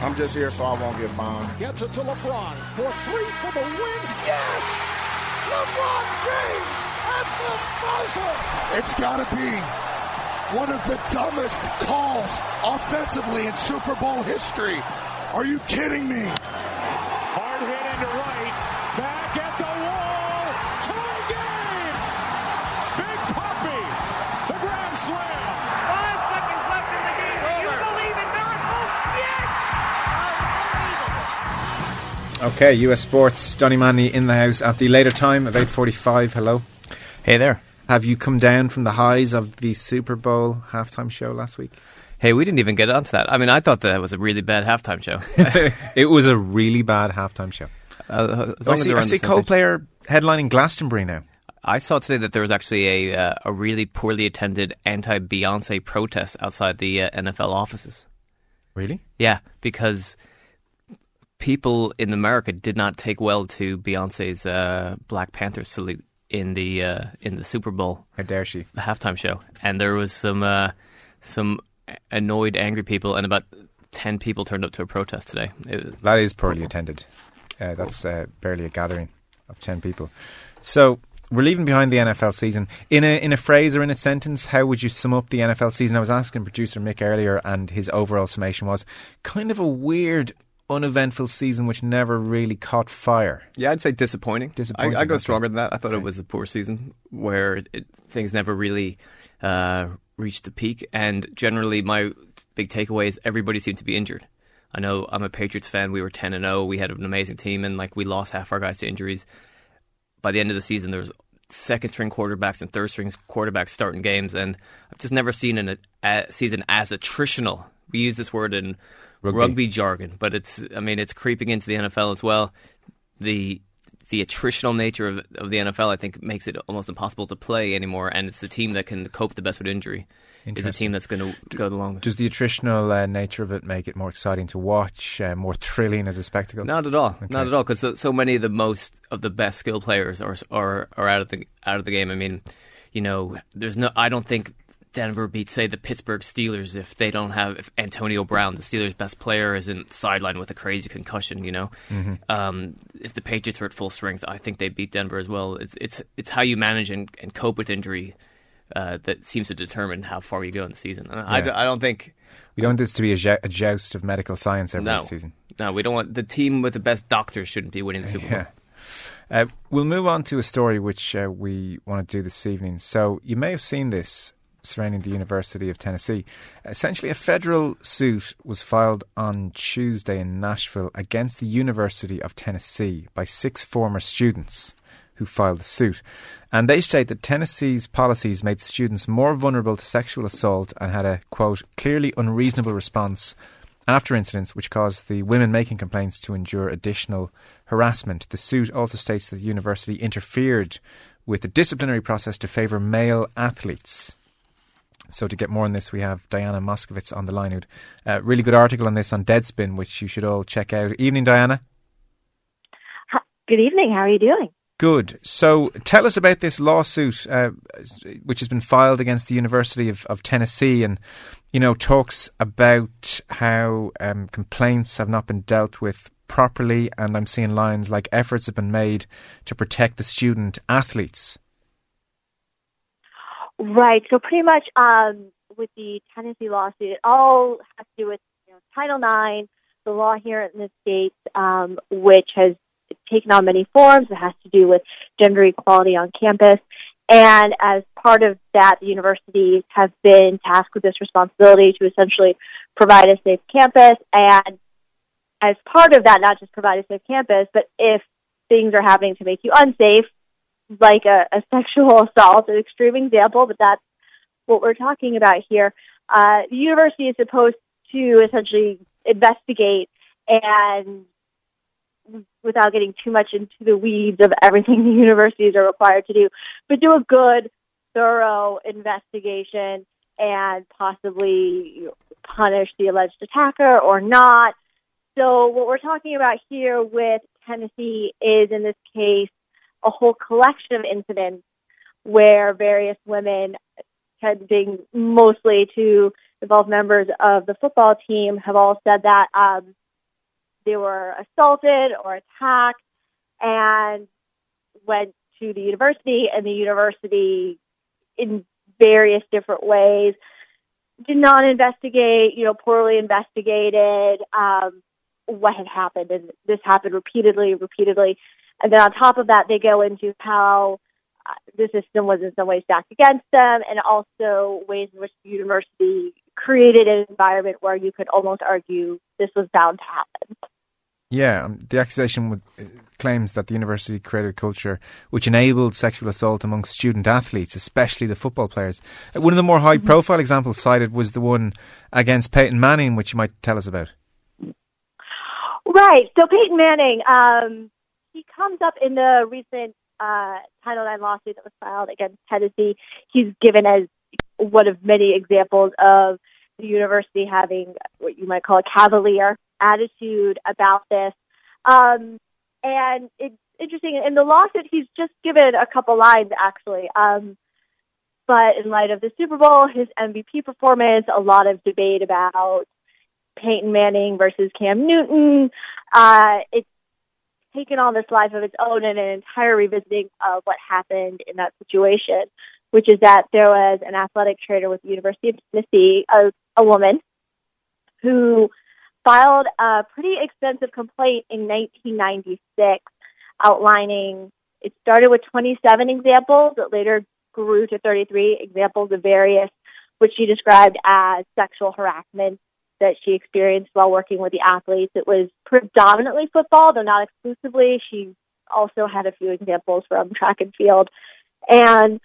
I'm just here so I won't get fined. Gets it to LeBron for three for the win. Yes! LeBron James at the buzzer! It's got to be one of the dumbest calls offensively in Super Bowl history. Are you kidding me? Hard hit into right. Back at Okay, US Sports, Johnny Manley in the house at the later time of 8.45. Hello. Hey there. Have you come down from the highs of the Super Bowl halftime show last week? Hey, we didn't even get onto that. I mean, I thought that was a really bad halftime show. it was a really bad halftime show. Uh, as I as see, they're I see. Coldplay headlining Glastonbury now. I saw today that there was actually a uh, a really poorly attended anti Beyonce protest outside the uh, NFL offices. Really? Yeah, because people in America did not take well to Beyonce's uh, Black Panther salute in the uh, in the Super Bowl How dare she? the halftime show, and there was some uh, some annoyed, angry people, and about ten people turned up to a protest today. That is poorly attended. Uh, that's uh, barely a gathering of 10 people. So, we're leaving behind the NFL season. In a, in a phrase or in a sentence, how would you sum up the NFL season? I was asking producer Mick earlier, and his overall summation was kind of a weird, uneventful season which never really caught fire. Yeah, I'd say disappointing. Disappointing, I, I go stronger than that. I thought Okay. it was a poor season where it, it, things never really uh, reached the peak. And generally, my big takeaway is everybody seemed to be injured. I know I'm a Patriots fan. We were 10 and 0. We had an amazing team, and like we lost half our guys to injuries. By the end of the season, there was second string quarterbacks and third string quarterbacks starting games, and I've just never seen an, a season as attritional. We use this word in Rugby. rugby jargon, but it's I mean it's creeping into the NFL as well. The the attritional nature of, of the NFL, I think, makes it almost impossible to play anymore, and it's the team that can cope the best with injury. Is the team that's going to go the longest. Does the attritional uh, nature of it make it more exciting to watch, uh, more thrilling as a spectacle? Not at all. Okay. Not at all. Because so, so many of the most of the best skill players are are are out of the out of the game. I mean, you know, there's no. I don't think Denver beats say the Pittsburgh Steelers if they don't have if Antonio Brown, the Steelers' best player, isn't sidelined with a crazy concussion. You know, um, if the Patriots were at full strength, I think they beat Denver as well. It's it's it's how you manage and, and cope with injury. Uh, that seems to determine how far you go in the season. And I, Yeah. I don't think We don't want this to be a, a joust of medical science every no, season. no, we don't want the team with the best doctors shouldn't be winning the Super Bowl. Yeah. Uh, we'll move on to a story which uh, we want to do this evening. So, you may have seen this surrounding the University of Tennessee. Essentially, a federal suit was filed on Tuesday in Nashville against the University of Tennessee by six former students who filed the suit. And they state that Tennessee's policies made students more vulnerable to sexual assault and had a, quote, clearly unreasonable response after incidents which caused the women making complaints to endure additional harassment. The suit also states that the university interfered with the disciplinary process to favour male athletes. So to get more on this, we have Diana Moskovitz on the line. Who'd, uh, really good article on this on Deadspin, which you should all check out. Evening, Diana. Good evening. How are you doing? Good. So tell us about this lawsuit, uh, which has been filed against the University of, of Tennessee, and you know talks about how um, complaints have not been dealt with properly, and I'm seeing lines like efforts have been made to protect the student athletes. Right. So pretty much um, with the Tennessee lawsuit, it all has to do with you know, Title IX, the law here in the state, um, which has taken on many forms. It has to do with gender equality on campus. And as part of that, the universities have been tasked with this responsibility to essentially provide a safe campus. And as part of that, not just provide a safe campus, but if things are happening to make you unsafe, like a, a sexual assault, an extreme example, but that's what we're talking about here. Uh, the university is supposed to essentially investigate and without getting too much into the weeds of everything the universities are required to do, but do a good, thorough investigation and possibly punish the alleged attacker or not. So what we're talking about here with Tennessee is in this case a whole collection of incidents where various women tending mostly to involve members of the football team have all said that um, they were assaulted or attacked and went to the university and the university in various different ways did not investigate, you know, poorly investigated um, what had happened. And this happened repeatedly, repeatedly. And then on top of that, they go into how uh, the system was in some ways stacked against them and also ways in which the university created an environment where you could almost argue this was bound to happen. Yeah, um, the accusation would, uh, claims that the university created a culture which enabled sexual assault among student athletes, especially the football players. Uh, one of the more high profile mm-hmm. examples cited was the one against Peyton Manning, which you might tell us about. Right. So Peyton Manning, um, he comes up in the recent uh, Title IX lawsuit that was filed against Tennessee. He's given as one of many examples of the university having what you might call a cavalier attitude about this. Um, and it's interesting. In the lawsuit, he's just given a couple lines, actually. Um, but in light of the Super Bowl, his MVP performance, a lot of debate about Peyton Manning versus Cam Newton. Uh, it's taken on this life of its own and an entire revisiting of what happened in that situation, which is that there was an athletic trainer with the University of Tennessee, a, a woman, who filed a pretty extensive complaint in 1996 outlining it started with 27 examples that later grew to 33 examples of various which she described as sexual harassment that she experienced while working with the athletes. It was predominantly football, though not exclusively. She also had a few examples from track and field. And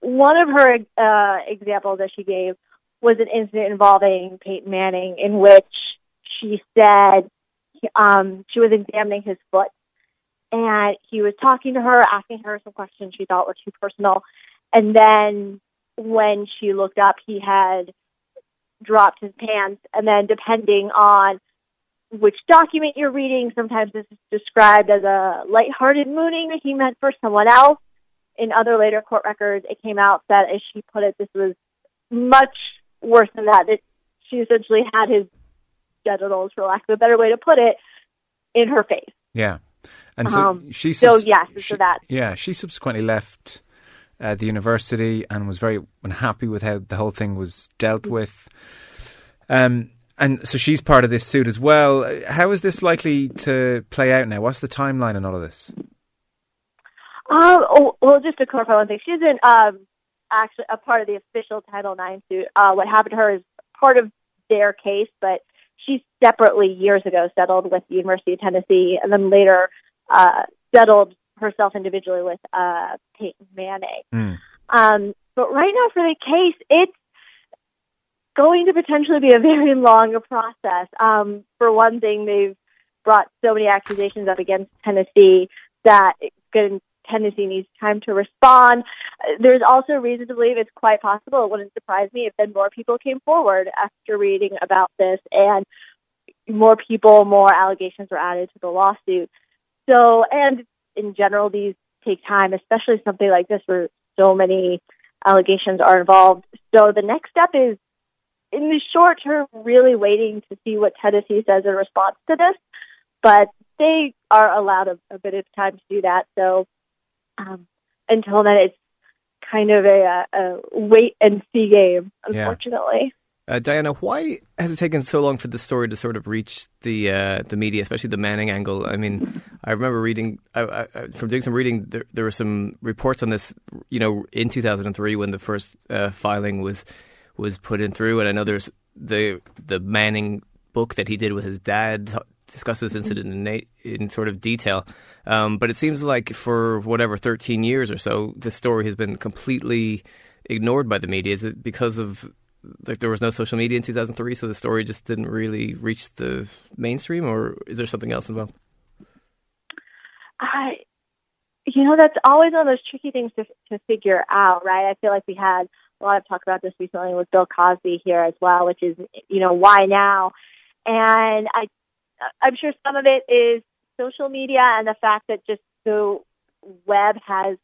one of her uh, examples that she gave was an incident involving Peyton Manning in which she said um, she was examining his foot and he was talking to her, asking her some questions she thought were too personal. And then when she looked up, he had dropped his pants. And then depending on which document you're reading, sometimes this is described as a lighthearted mooning that he meant for someone else. In other later court records, it came out that, as she put it, this was much worse than that. That she essentially had his genitals, for lack of a better way to put it, in her face. Yeah. And so um, she. so yes, she, so that. Yeah, she subsequently left uh, the university and was very unhappy with how the whole thing was dealt mm-hmm. with. Um, and so she's part of this suit as well. How is this likely to play out now? What's the timeline on all of this? Um, oh, well, just to clarify one thing, she isn't um, actually a part of the official Title IX suit. Uh, what happened to her is part of their case, but she separately years ago settled with the University of Tennessee and then later uh, settled herself individually with uh, Peyton Manning. Mm. Um, but right now for the case, it's going to potentially be a very long process. Um, for one thing, they've brought so many accusations up against Tennessee that Tennessee needs time to respond. There's also reason to believe it's quite possible. It wouldn't surprise me if then more people came forward after reading about this and more people, more allegations were added to the lawsuit. So, and in general, these take time, especially something like this where so many allegations are involved. So the next step is in the short term, really waiting to see what Tennessee says in response to this. But they are allowed a, a bit of time to do that. So um, until then, it's kind of a, a, wait and see game, unfortunately. Yeah. Uh, Diana, why has it taken so long for the story to sort of reach the uh, the media, especially the Manning angle? I mean, I remember reading I, I, from doing some reading. There, there, were some reports on this, you know, in 2003 when the first uh, filing was was put in through, and I know there's the the Manning book that he did with his dad discusses this incident in, in sort of detail. Um, but it seems like for whatever 13 years or so, this story has been completely ignored by the media. Is it because of like there was no social media in 2003, so the story just didn't really reach the mainstream, or is there something else involved? I, you know, that's always one of those tricky things to to figure out, right? I feel like we had a lot of talk about this recently with Bill Cosby here as well, which is, you know, why now? And I, I'm sure some of it is social media and the fact that just the web has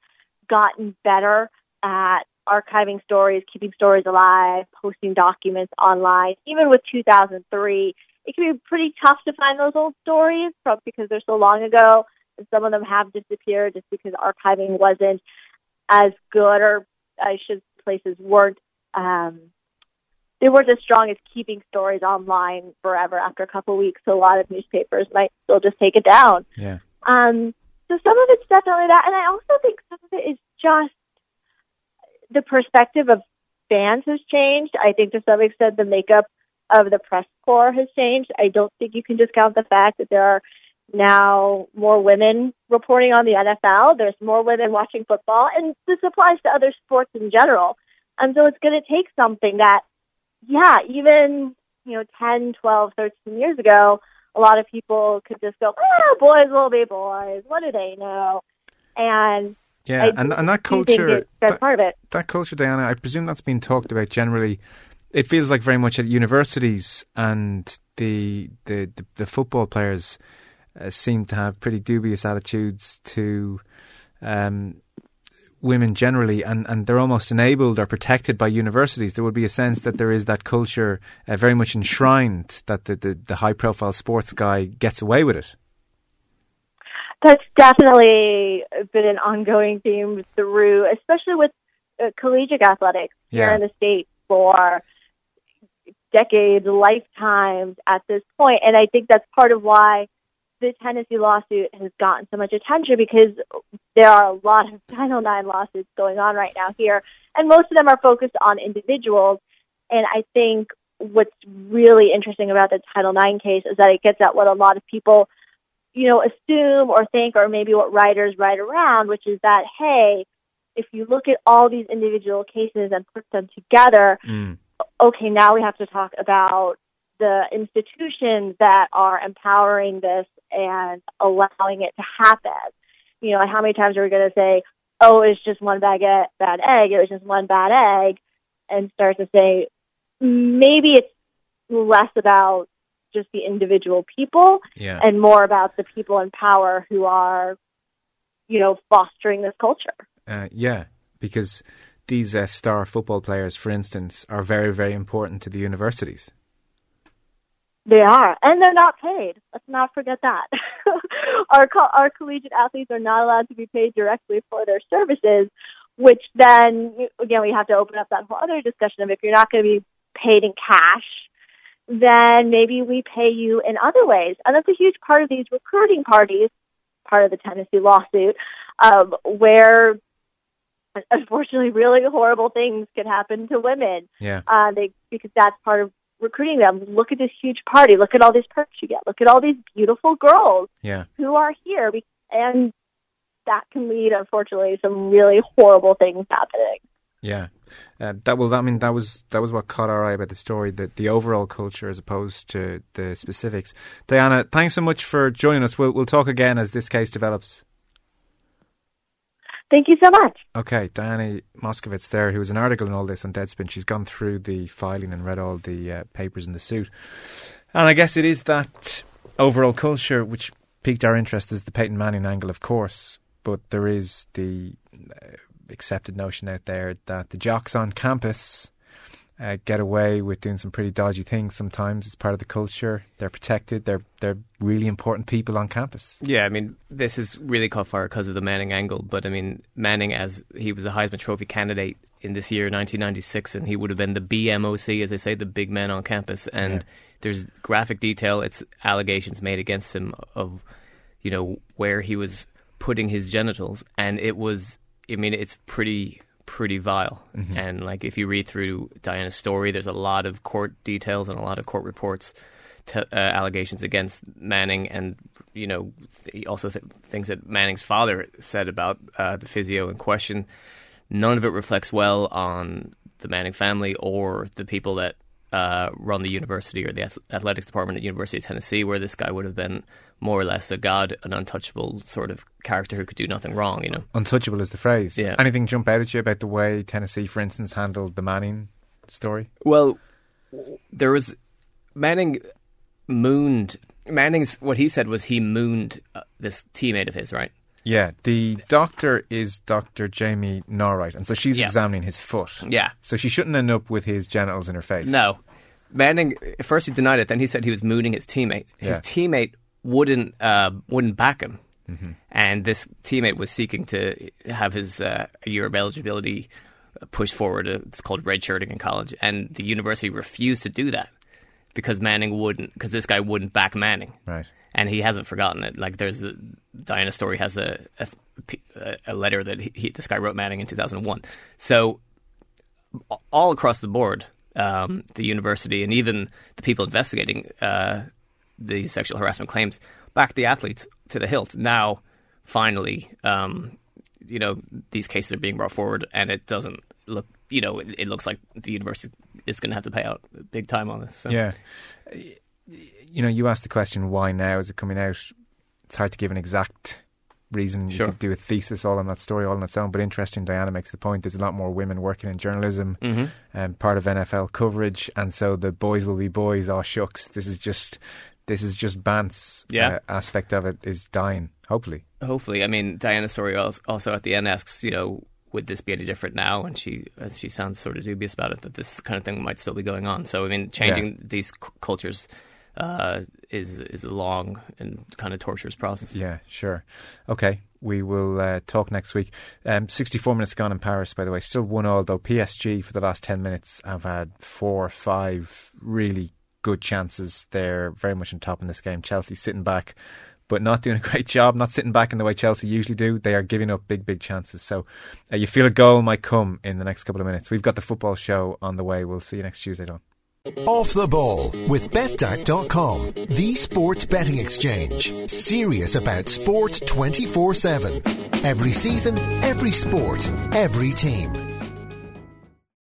gotten better at archiving stories, keeping stories alive, posting documents online. Even with 2003, it can be pretty tough to find those old stories from, because they're so long ago, and some of them have disappeared just because archiving wasn't as good, or I should places weren't um, they weren't as strong as keeping stories online forever after a couple of weeks. So a lot of newspapers might still just take it down. Yeah. Um, so some of it's definitely that, and I also think some of it is just the perspective of fans has changed. I think to some extent the makeup of the press corps has changed. I don't think you can discount the fact that there are now more women reporting on the NFL. There's more women watching football, and this applies to other sports in general. And so it's going to take something that, yeah, even, you know, 10, 12, 13 years ago, a lot of people could just go, ah, boys will be boys. What do they know? And Yeah, I and and that culture that's that, part of it. that culture, Diana, I presume that's been talked about generally. It feels like very much at universities, and the the the, the football players uh, seem to have pretty dubious attitudes to um, women generally, and, and they're almost enabled or protected by universities. There would be a sense that there is that culture uh, very much enshrined that the, the, the high profile sports guy gets away with it. That's definitely been an ongoing theme through, especially with uh, collegiate athletics here in the state for decades, lifetimes at this point. And I think that's part of why the Tennessee lawsuit has gotten so much attention because there are a lot of Title IX lawsuits going on right now here, and most of them are focused on individuals. And I think what's really interesting about the Title IX case is that it gets at what a lot of people you know, assume or think, or maybe what writers write around, which is that, hey, if you look at all these individual cases and put them together, Mm. okay, now we have to talk about the institutions that are empowering this and allowing it to happen. You know, and how many times are we going to say, oh, it's just one bad, e- bad egg, it was just one bad egg, and start to say, maybe it's less about just the individual people Yeah. and more about the people in power who are, you know, fostering this culture. Uh, yeah, because these uh, star football players, for instance, are very, very important to the universities. They are, and they're not paid. Let's not forget that. our co- our collegiate athletes are not allowed to be paid directly for their services, which then again we have to open up that whole other discussion of if you're not going to be paid in cash, then maybe we pay you in other ways, and that's a huge part of these recruiting parties, part of the Tennessee lawsuit, um, where unfortunately really horrible things can happen to women Yeah. uh, they because that's part of recruiting them. Look at this huge party. Look at all these perks you get. Look at all these beautiful girls Yeah. who are here, and that can lead, unfortunately, to some really horrible things happening. Yeah, uh, that well, I mean, that was that was what caught our eye about the story, the the overall culture as opposed to the specifics. Diana, thanks so much for joining us. We'll we'll talk again as this case develops. Thank you so much. Okay, Diana Moskovitz there, who was an article in all this on Deadspin. She's gone through the filing and read all the uh, papers in the suit, and I guess it is that overall culture which piqued our interest. There's the Peyton Manning angle, of course, but there is the uh, accepted notion out there that the jocks on campus uh, get away with doing some pretty dodgy things. Sometimes it's part of the culture. They're protected. They're they're really important people on campus. Yeah, I mean, this is really caught fire because of the Manning angle. But I mean, Manning, as he was a Heisman Trophy candidate in this year, 1996, and he would have been the BMOC, as they say, the big man on campus. And Yeah. there's graphic detail. It's allegations made against him of, you know, where he was putting his genitals, and it was. I mean, it's pretty pretty vile. And like, if you read through Diana's story, there's a lot of court details and a lot of court reports uh, allegations against Manning, and you know, th- also th- things that Manning's father said about uh, the physio in question. None of it reflects well on the Manning family or the people that uh, run the university or the athletics department at University of Tennessee, where this guy would have been more or less a god, an untouchable sort of character who could do nothing wrong. You know. Untouchable is the phrase. Yeah. Anything jump out at you about the way Tennessee, for instance, handled the Manning story? Well, there was Manning mooned. Manning's what he said was he mooned uh, this teammate of his, right? Yeah, the doctor is Dr. Jamie Naughright, and so she's Yeah. examining his foot. Yeah. So she shouldn't end up with his genitals in her face. No, Manning first he denied it. Then he said he was mooning his teammate. His Yeah. teammate wouldn't uh, wouldn't back him, Mm-hmm. and this teammate was seeking to have his uh, year of eligibility pushed forward. Uh, It's called redshirting in college, and the university refused to do that because Manning wouldn't because this guy wouldn't back Manning. Right. And he hasn't forgotten it. Like there's the Diana story has a a, a letter that he, he, this guy wrote Manning in 2001. So all across the board, um, the university and even the people investigating uh, the sexual harassment claims back the athletes to the hilt. Now, finally, um, you know, these cases are being brought forward, and it doesn't look, you know, it, it looks like the university is going to have to pay out big time on this. So. Yeah. You know, you asked the question, why now is it coming out? It's hard to give an exact reason. You Sure. could do a thesis all on that story all on its own. But interesting, Diana makes the point. There's a lot more women working in journalism, Mm-hmm. um, part of NFL coverage, and so the boys will be boys. Oh shucks, this is just this is just Bant's Yeah. uh, aspect of it is dying. Hopefully, Hopefully, I mean, Diana Story also at the end asks, you know, would this be any different now? And she uh, she sounds sort of dubious about it that this kind of thing might still be going on. So, I mean, changing these c- cultures uh, is is a long and kind of torturous process. yeah, sure. Okay, we will uh, talk next week. Um, 64 minutes gone in Paris, by the way. Still one all though. PSG for the last 10 minutes have had four or five really good chances. They're very much on top in this game. Chelsea sitting back, but not doing a great job. Not sitting back in the way Chelsea usually do. They are giving up big, big chances. So uh, you feel a goal might come in the next couple of minutes. We've got the football show on the way. We'll see you next Tuesday, Don. Off the ball with betDAQ.com, the sports betting exchange. Serious about sport 24 7. Every season, every sport, every team.